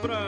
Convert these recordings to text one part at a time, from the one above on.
pra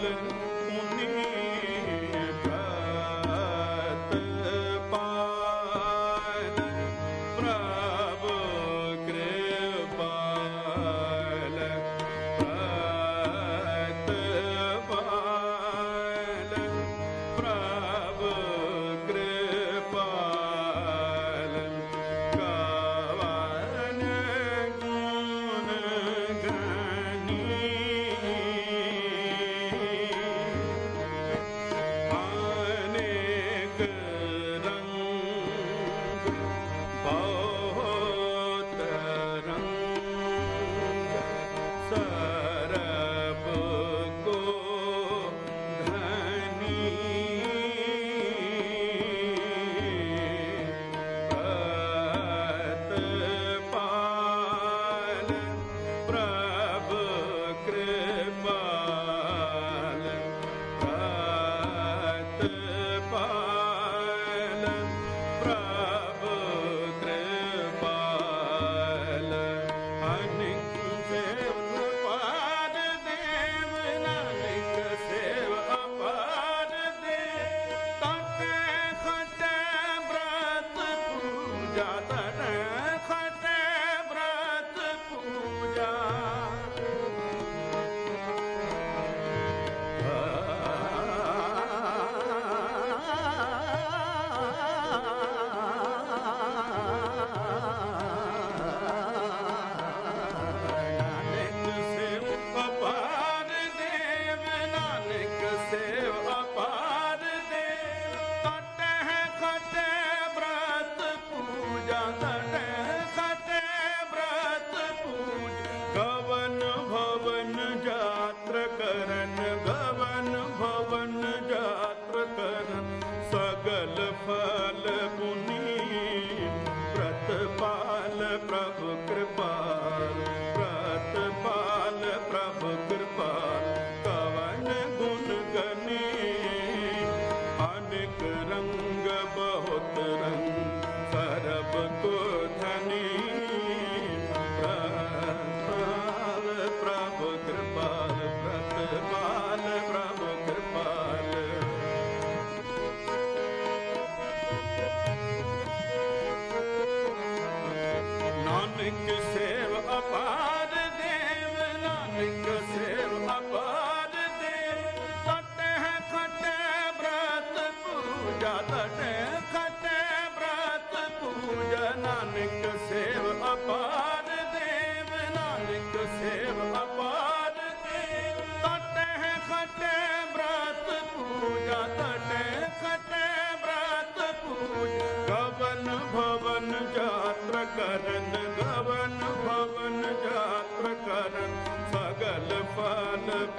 Father.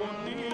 You.